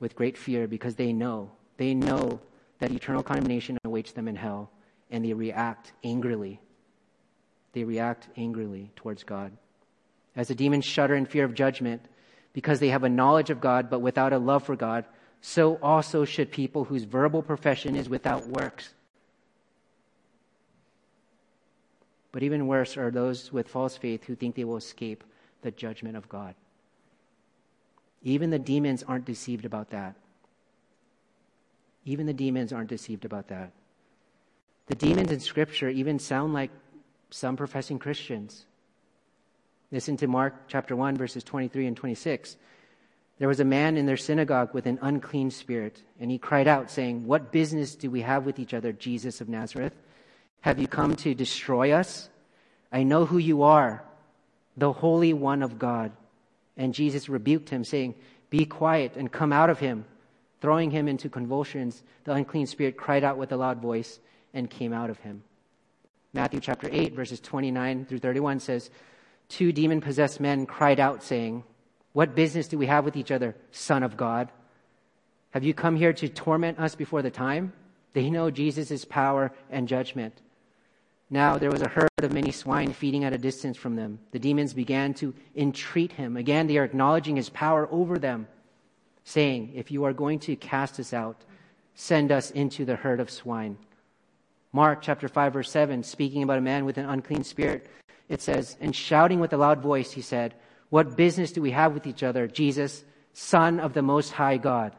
[SPEAKER 1] with great fear because they know, they know that eternal condemnation awaits them in hell, and they react angrily. They react angrily towards God. As the demons shudder in fear of judgment because they have a knowledge of God but without a love for God, so also should people whose verbal profession is without works. But even worse are those with false faith who think they will escape the judgment of God. Even the demons aren't deceived about that. Even the demons aren't deceived about that. The demons in Scripture even sound like some professing Christians. Listen to Mark chapter 1, verses 23 and 26. There was a man in their synagogue with an unclean spirit, and he cried out, saying, What business do we have with each other, Jesus of Nazareth? Have you come to destroy us? I know who you are, the Holy One of God. And Jesus rebuked him, saying, Be quiet and come out of him. Throwing him into convulsions, the unclean spirit cried out with a loud voice and came out of him. Matthew chapter 8, verses 29 through 31 says, Two demon possessed men cried out, saying, what business do we have with each other, Son of God? Have you come here to torment us before the time? They know Jesus' power and judgment. Now there was a herd of many swine feeding at a distance from them. The demons began to entreat him. Again, they are acknowledging his power over them, saying, If you are going to cast us out, send us into the herd of swine. Mark chapter 5, verse 7, speaking about a man with an unclean spirit, it says, And shouting with a loud voice, he said, what business do we have with each other, Jesus, Son of the Most High God?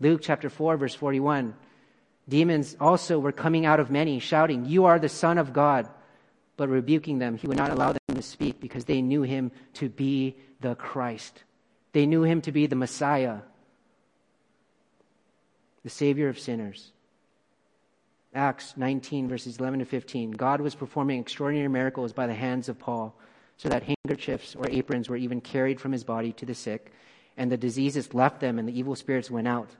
[SPEAKER 1] Luke chapter 4, verse 41. Demons also were coming out of many, shouting, You are the Son of God. But rebuking them, he would not allow them to speak because they knew him to be the Christ. They knew him to be the Messiah, the Savior of sinners. Acts 19, verses 11 to 15. God was performing extraordinary miracles by the hands of Paul so that handkerchiefs or aprons were even carried from his body to the sick, and the diseases left them and the evil spirits went out.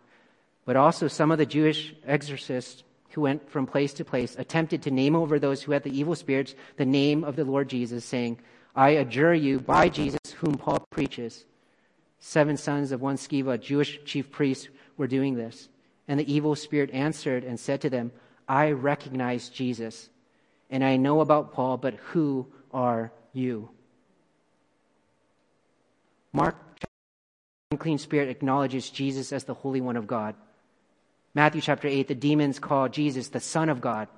[SPEAKER 1] But also some of the Jewish exorcists who went from place to place attempted to name over those who had the evil spirits the name of the Lord Jesus, saying, I adjure you by Jesus whom Paul preaches. Seven sons of one Sceva, Jewish chief priests, were doing this. And the evil spirit answered and said to them, I recognize Jesus, and I know about Paul, but who are you. Mark, unclean spirit acknowledges Jesus as the Holy One of God. Matthew chapter 8, the demons call Jesus the Son of God.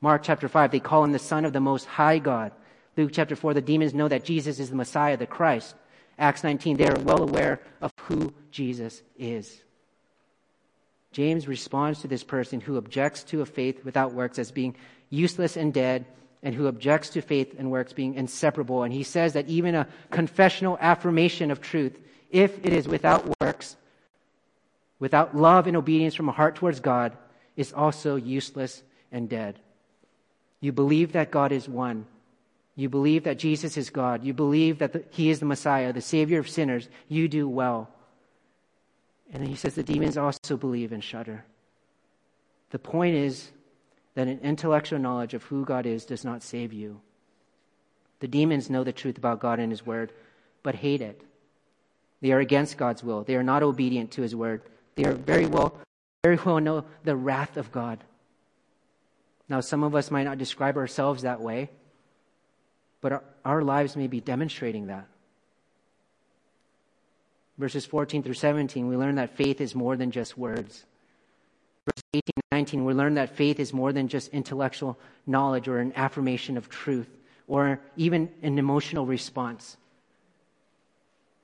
[SPEAKER 1] Mark chapter 5, they call him the Son of the Most High God. Luke chapter 4, the demons know that Jesus is the Messiah, the Christ. Acts 19, they are well aware of who Jesus is. James responds to this person who objects to a faith without works as being useless and dead and who objects to faith and works being inseparable. And he says that even a confessional affirmation of truth, if it is without works, without love and obedience from a heart towards God, is also useless and dead. You believe that God is one. You believe that Jesus is God. You believe that the, He is the Messiah, the Savior of sinners. You do well. And he says the demons also believe and shudder. The point is, that an intellectual knowledge of who God is does not save you. The demons know the truth about God and His Word, but hate it. They are against God's will. They are not obedient to His Word. They are very well, very well know the wrath of God. Now, some of us might not describe ourselves that way, but our, our lives may be demonstrating that. Verses 14 through 17, we learn that faith is more than just words. Verses 18 and 19, we learn that faith is more than just intellectual knowledge or an affirmation of truth or even an emotional response.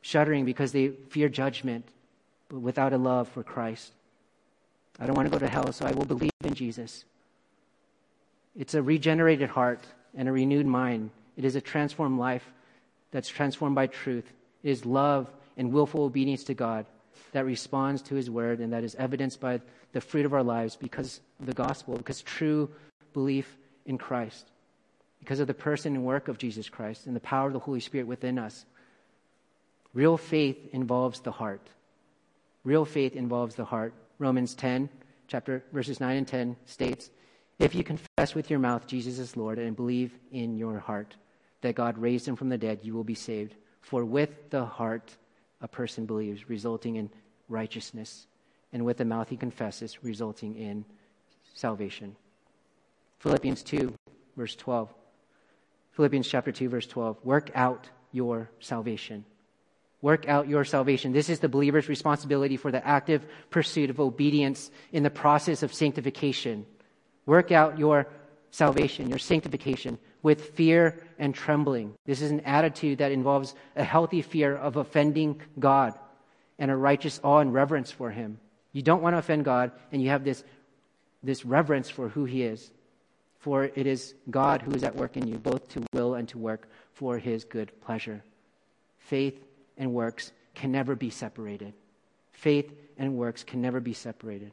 [SPEAKER 1] Shuddering because they fear judgment, but without a love for Christ. I don't want to go to hell, so I will believe in Jesus. It's a regenerated heart and a renewed mind. It is a transformed life that's transformed by truth. It is love and willful obedience to God that responds to his word and that is evidenced by the fruit of our lives because of the gospel, because true belief in Christ, because of the person and work of Jesus Christ and the power of the Holy Spirit within us. Real faith involves the heart. Real faith involves the heart. Romans 10,
[SPEAKER 2] chapter verses 9 and 10 states, If you confess with your mouth Jesus is Lord and believe in your heart that God raised him from the dead, you will be saved. For with the heart a person believes, resulting in righteousness, and with the mouth he confesses, resulting in salvation. Philippians 2, verse 12. Philippians chapter 2, verse 12. Work out your salvation. Work out your salvation. This is the believer's responsibility for the active pursuit of obedience in the process of sanctification. Work out your salvation, your sanctification, with fear and trembling. This is an attitude that involves a healthy fear of offending God and a righteous awe and reverence for Him. You don't want to offend God, and you have this, this reverence for who He is. For it is God who is at work in you, both to will and to work for His good pleasure. Faith and works can never be separated. Faith and works can never be separated.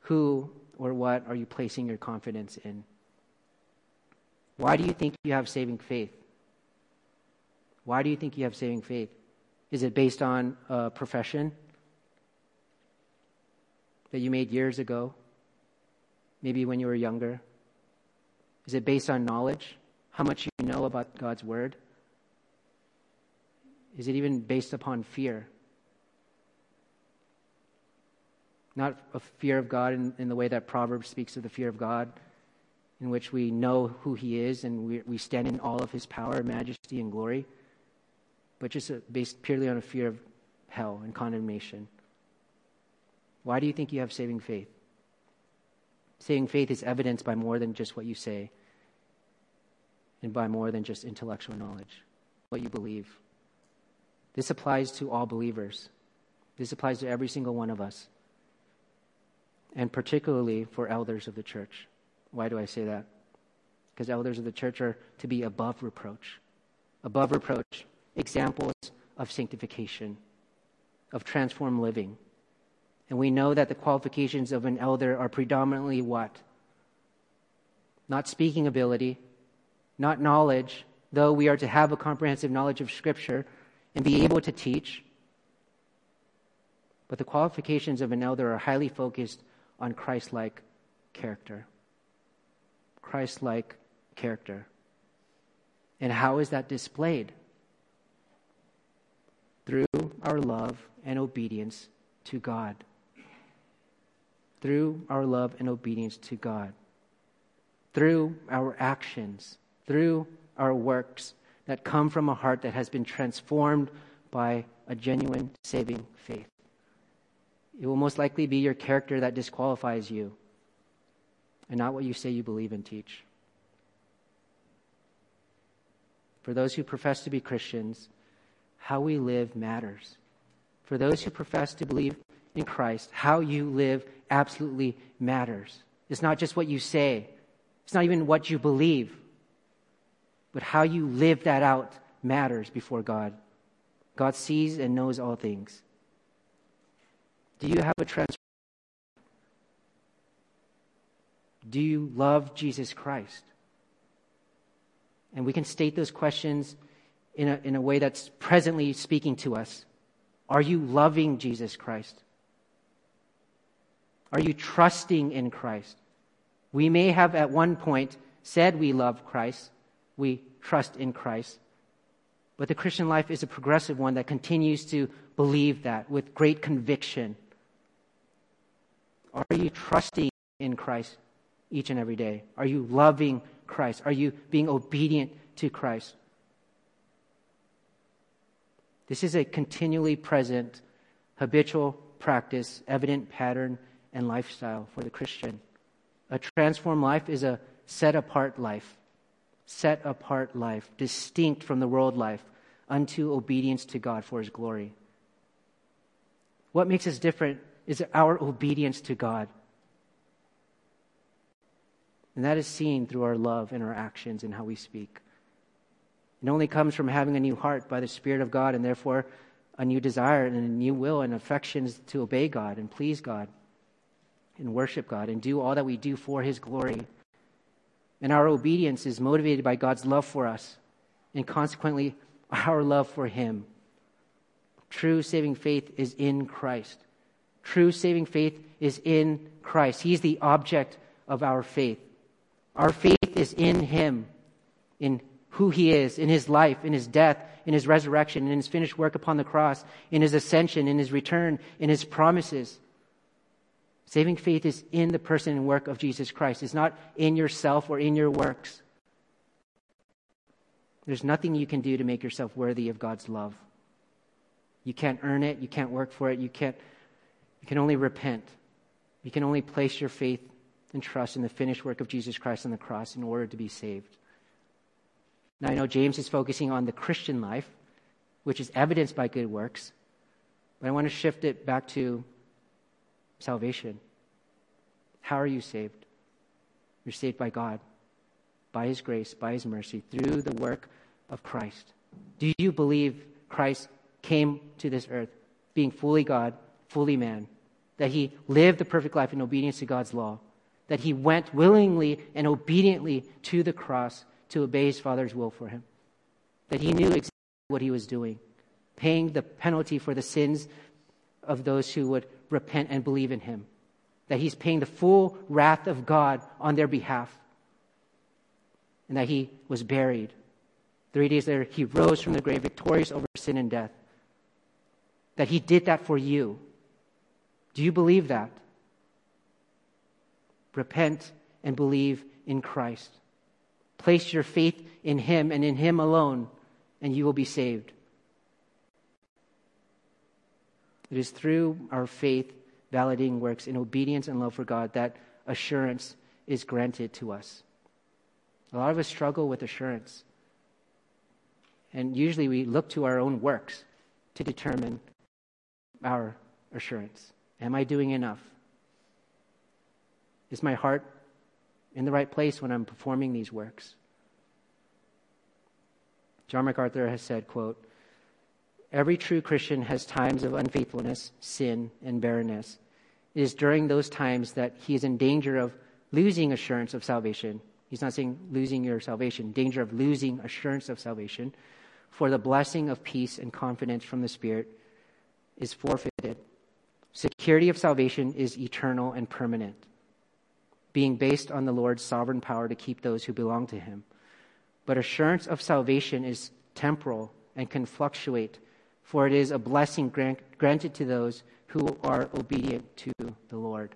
[SPEAKER 2] Who or what are you placing your confidence in? Why do you think you have saving faith? Why do you think you have saving faith? Is it based on a profession that you made years ago? Maybe when you were younger? Is it based on knowledge? How much you know about God's Word? Is it even based upon fear? Not a fear of God in, in the way that Proverbs speaks of the fear of God, in which we know who He is and we, we stand in all of His power, majesty, and glory, but just a, based purely on a fear of hell and condemnation. Why do you think you have saving faith? Saving faith is evidenced by more than just what you say and by more than just intellectual knowledge, what you believe. This applies to all believers. This applies to every single one of us and particularly for elders of the church. Why do I say that? Because elders of the church are to be above reproach. Above reproach, examples of sanctification, of transformed living. And we know that the qualifications of an elder are predominantly what? Not speaking ability, not knowledge, though we are to have a comprehensive knowledge of Scripture and be able to teach. But the qualifications of an elder are highly focused on Christ like character. Christ like character. And how is that displayed? Through our love and obedience to God. Through our love and obedience to God. Through our actions. Through our works that come from a heart that has been transformed by a genuine saving faith. It will most likely be your character that disqualifies you and not what you say you believe and teach. For those who profess to be Christians, how we live matters. For those who profess to believe in Christ, how you live absolutely matters. It's not just what you say, it's not even what you believe, but how you live that out matters before God. God sees and knows all things. Do you have a transformation? Do you love Jesus Christ? And we can state those questions in a, in a way that's presently speaking to us. Are you loving Jesus Christ? Are you trusting in Christ? We may have at one point said we love Christ, we trust in Christ, but the Christian life is a progressive one that continues to believe that with great conviction are you trusting in Christ each and every day? Are you loving Christ? Are you being obedient to Christ? This is a continually present, habitual practice, evident pattern, and lifestyle for the Christian. A transformed life is a set apart life, set apart life, distinct from the world life, unto obedience to God for His glory. What makes us different is our obedience to God. And that is seen through our love and our actions and how we speak. It only comes from having a new heart by the Spirit of God and therefore a new desire and a new will and affections to obey God and please God and worship God and do all that we do for His glory. And our obedience is motivated by God's love for us and consequently our love for Him. True saving faith is in Christ. True saving faith is in Christ. He's the object of our faith. Our faith is in Him, in who He is, in His life, in His death, in His resurrection, in His finished work upon the cross, in His ascension, in His return, in His promises. Saving faith is in the person and work of Jesus Christ. It's not in yourself or in your works. There's nothing you can do to make yourself worthy of God's love. You can't earn it. You can't work for it. You can't, you can only repent. You can only place your faith and trust in the finished work of Jesus Christ on the cross in order to be saved. Now, I know James is focusing on the Christian life, which is evidenced by good works, but I want to shift it back to salvation. How are you saved? You're saved by God, by His grace, by His mercy, through the work of Christ. Do you believe Christ came to this earth being fully God, fully man? That He lived the perfect life in obedience to God's law? That He went willingly and obediently to the cross to obey His Father's will for Him? That He knew exactly what He was doing, paying the penalty for the sins of those who would repent and believe in him. That he's paying the full wrath of God on their behalf. And that he was buried. Three days later, he rose from the grave victorious over sin and death. That he did that for you. Do you believe that? Repent and believe in Christ. Place your faith in him and in him alone, and you will be saved. It is through our faith validating works in obedience and love for God that assurance is granted to us. A lot of us struggle with assurance. And usually we look to our own works to determine our assurance. Am I doing enough? Is my heart in the right place when I'm performing these works? John MacArthur has said, quote, Every true Christian has times of unfaithfulness, sin, and barrenness. It is during those times that he is in danger of losing assurance of salvation. He's not saying losing your salvation, danger of losing assurance of salvation. For the blessing of peace and confidence from the Spirit is forfeited. Security of salvation is eternal and permanent, being based on the Lord's sovereign power to keep those who belong to Him. But assurance of salvation is temporal and can fluctuate for it is a blessing grant, granted to those who are obedient to the Lord.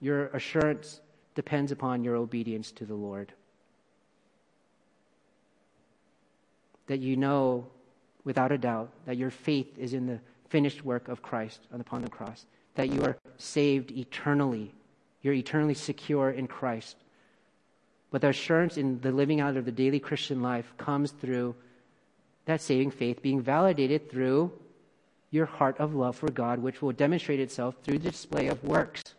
[SPEAKER 2] Your assurance depends upon your obedience to the Lord. That you know without a doubt that your faith is in the finished work of Christ upon the cross, that you are saved eternally. You're eternally secure in Christ. But the assurance in the living out of the daily Christian life comes through that saving faith being validated through your heart of love for God, which will demonstrate itself through the display of works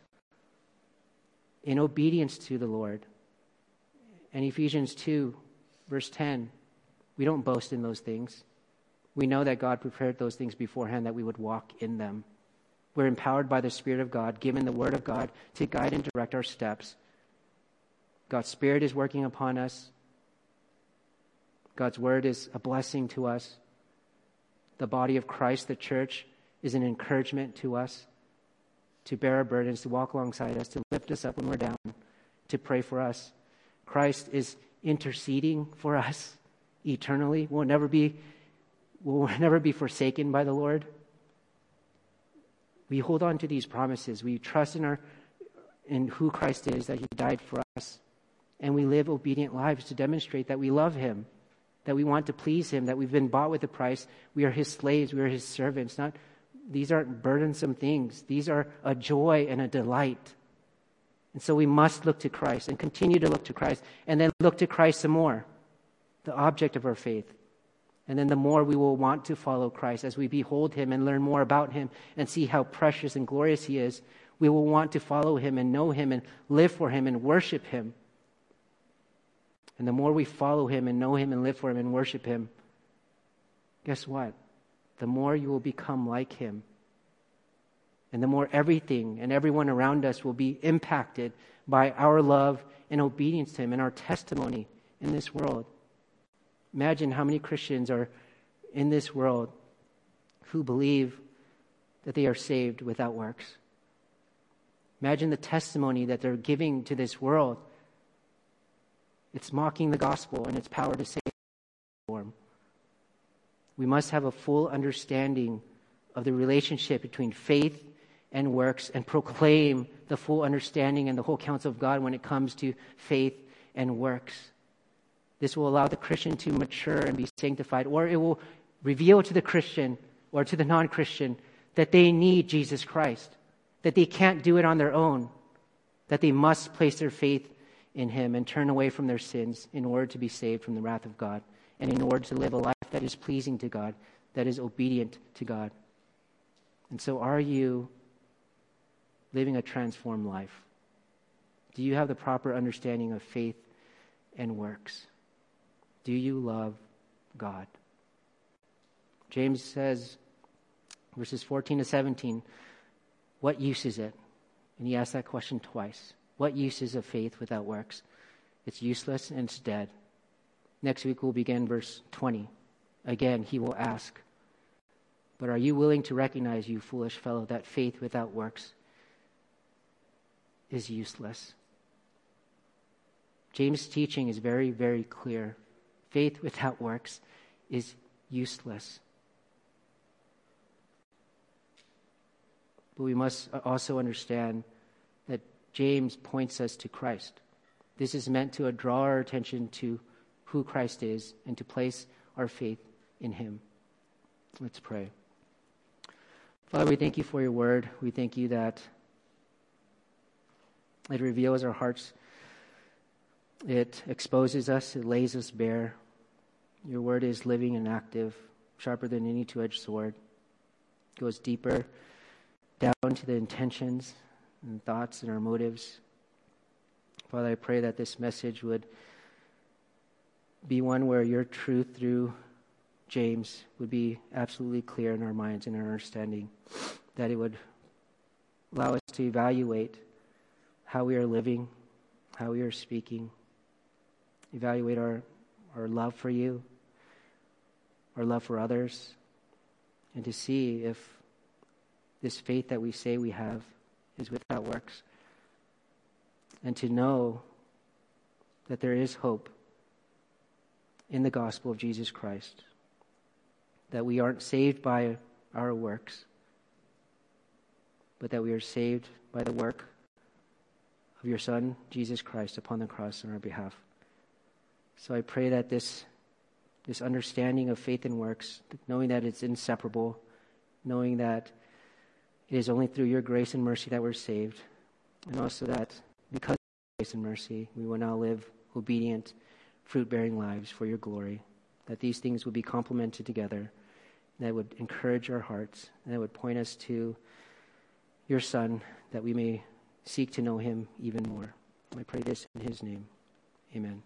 [SPEAKER 2] in obedience to the Lord. And Ephesians 2, verse 10, we don't boast in those things. We know that God prepared those things beforehand that we would walk in them. We're empowered by the Spirit of God, given the Word of God to guide and direct our steps. God's Spirit is working upon us. God's word is a blessing to us. The body of Christ, the church, is an encouragement to us to bear our burdens, to walk alongside us, to lift us up when we're down, to pray for us. Christ is interceding for us eternally. We'll never be, we'll never be forsaken by the Lord. We hold on to these promises. We trust in our in who Christ is, that He died for us. And we live obedient lives to demonstrate that we love Him that we want to please him, that we've been bought with a price. We are his slaves, we are his servants. Not, these aren't burdensome things, these are a joy and a delight. And so we must look to Christ and continue to look to Christ and then look to Christ some more, the object of our faith. And then the more we will want to follow Christ as we behold him and learn more about him and see how precious and glorious he is, we will want to follow him and know him and live for him and worship him. And the more we follow him and know him and live for him and worship him, guess what? The more you will become like him. And the more everything and everyone around us will be impacted by our love and obedience to him and our testimony in this world. Imagine how many Christians are in this world who believe that they are saved without works. Imagine the testimony that they're giving to this world. It's mocking the gospel and its power to save. We must have a full understanding of the relationship between faith and works and proclaim the full understanding and the whole counsel of God when it comes to faith and works. This will allow the Christian to mature and be sanctified, or it will reveal to the Christian or to the non Christian that they need Jesus Christ, that they can't do it on their own, that they must place their faith in Him and turn away from their sins in order to be saved from the wrath of God and in order to live a life that is pleasing to God, that is obedient to God. And so, are you living a transformed life? Do you have the proper understanding of faith and works? Do you love God? James says, verses 14 to 17, what use is it? And he asks that question twice. What use is of faith without works? It's useless and it's dead. Next week we'll begin verse 20. Again, he will ask, But are you willing to recognize, you foolish fellow, that faith without works is useless? James' teaching is very, very clear. Faith without works is useless. But we must also understand that James points us to Christ. This is meant to draw our attention to who Christ is and to place our faith in him. Let's pray. Father, we thank you for your word. We thank you that it reveals our hearts, it exposes us, it lays us bare. Your word is living and active, sharper than any two edged sword, it goes deeper down to the intentions and thoughts and our motives. Father, I pray that this message would be one where your truth through James would be absolutely clear in our minds and our understanding, that it would allow us to evaluate how we are living, how we are speaking, evaluate our, our love for you, our love for others, and to see if this faith that we say we have is without works. And to know that there is hope in the gospel of Jesus Christ that we aren't saved by our works, but that we are saved by the work of your Son, Jesus Christ, upon the cross on our behalf. So I pray that this, this understanding of faith and works, knowing that it's inseparable, knowing that it is only through your grace and mercy that we're saved, and also that because of grace and mercy, we will now live obedient, fruit bearing lives for your glory, that these things would be complemented together that would encourage our hearts, and that would point us to your Son, that we may seek to know him even more. I pray this in his name. Amen.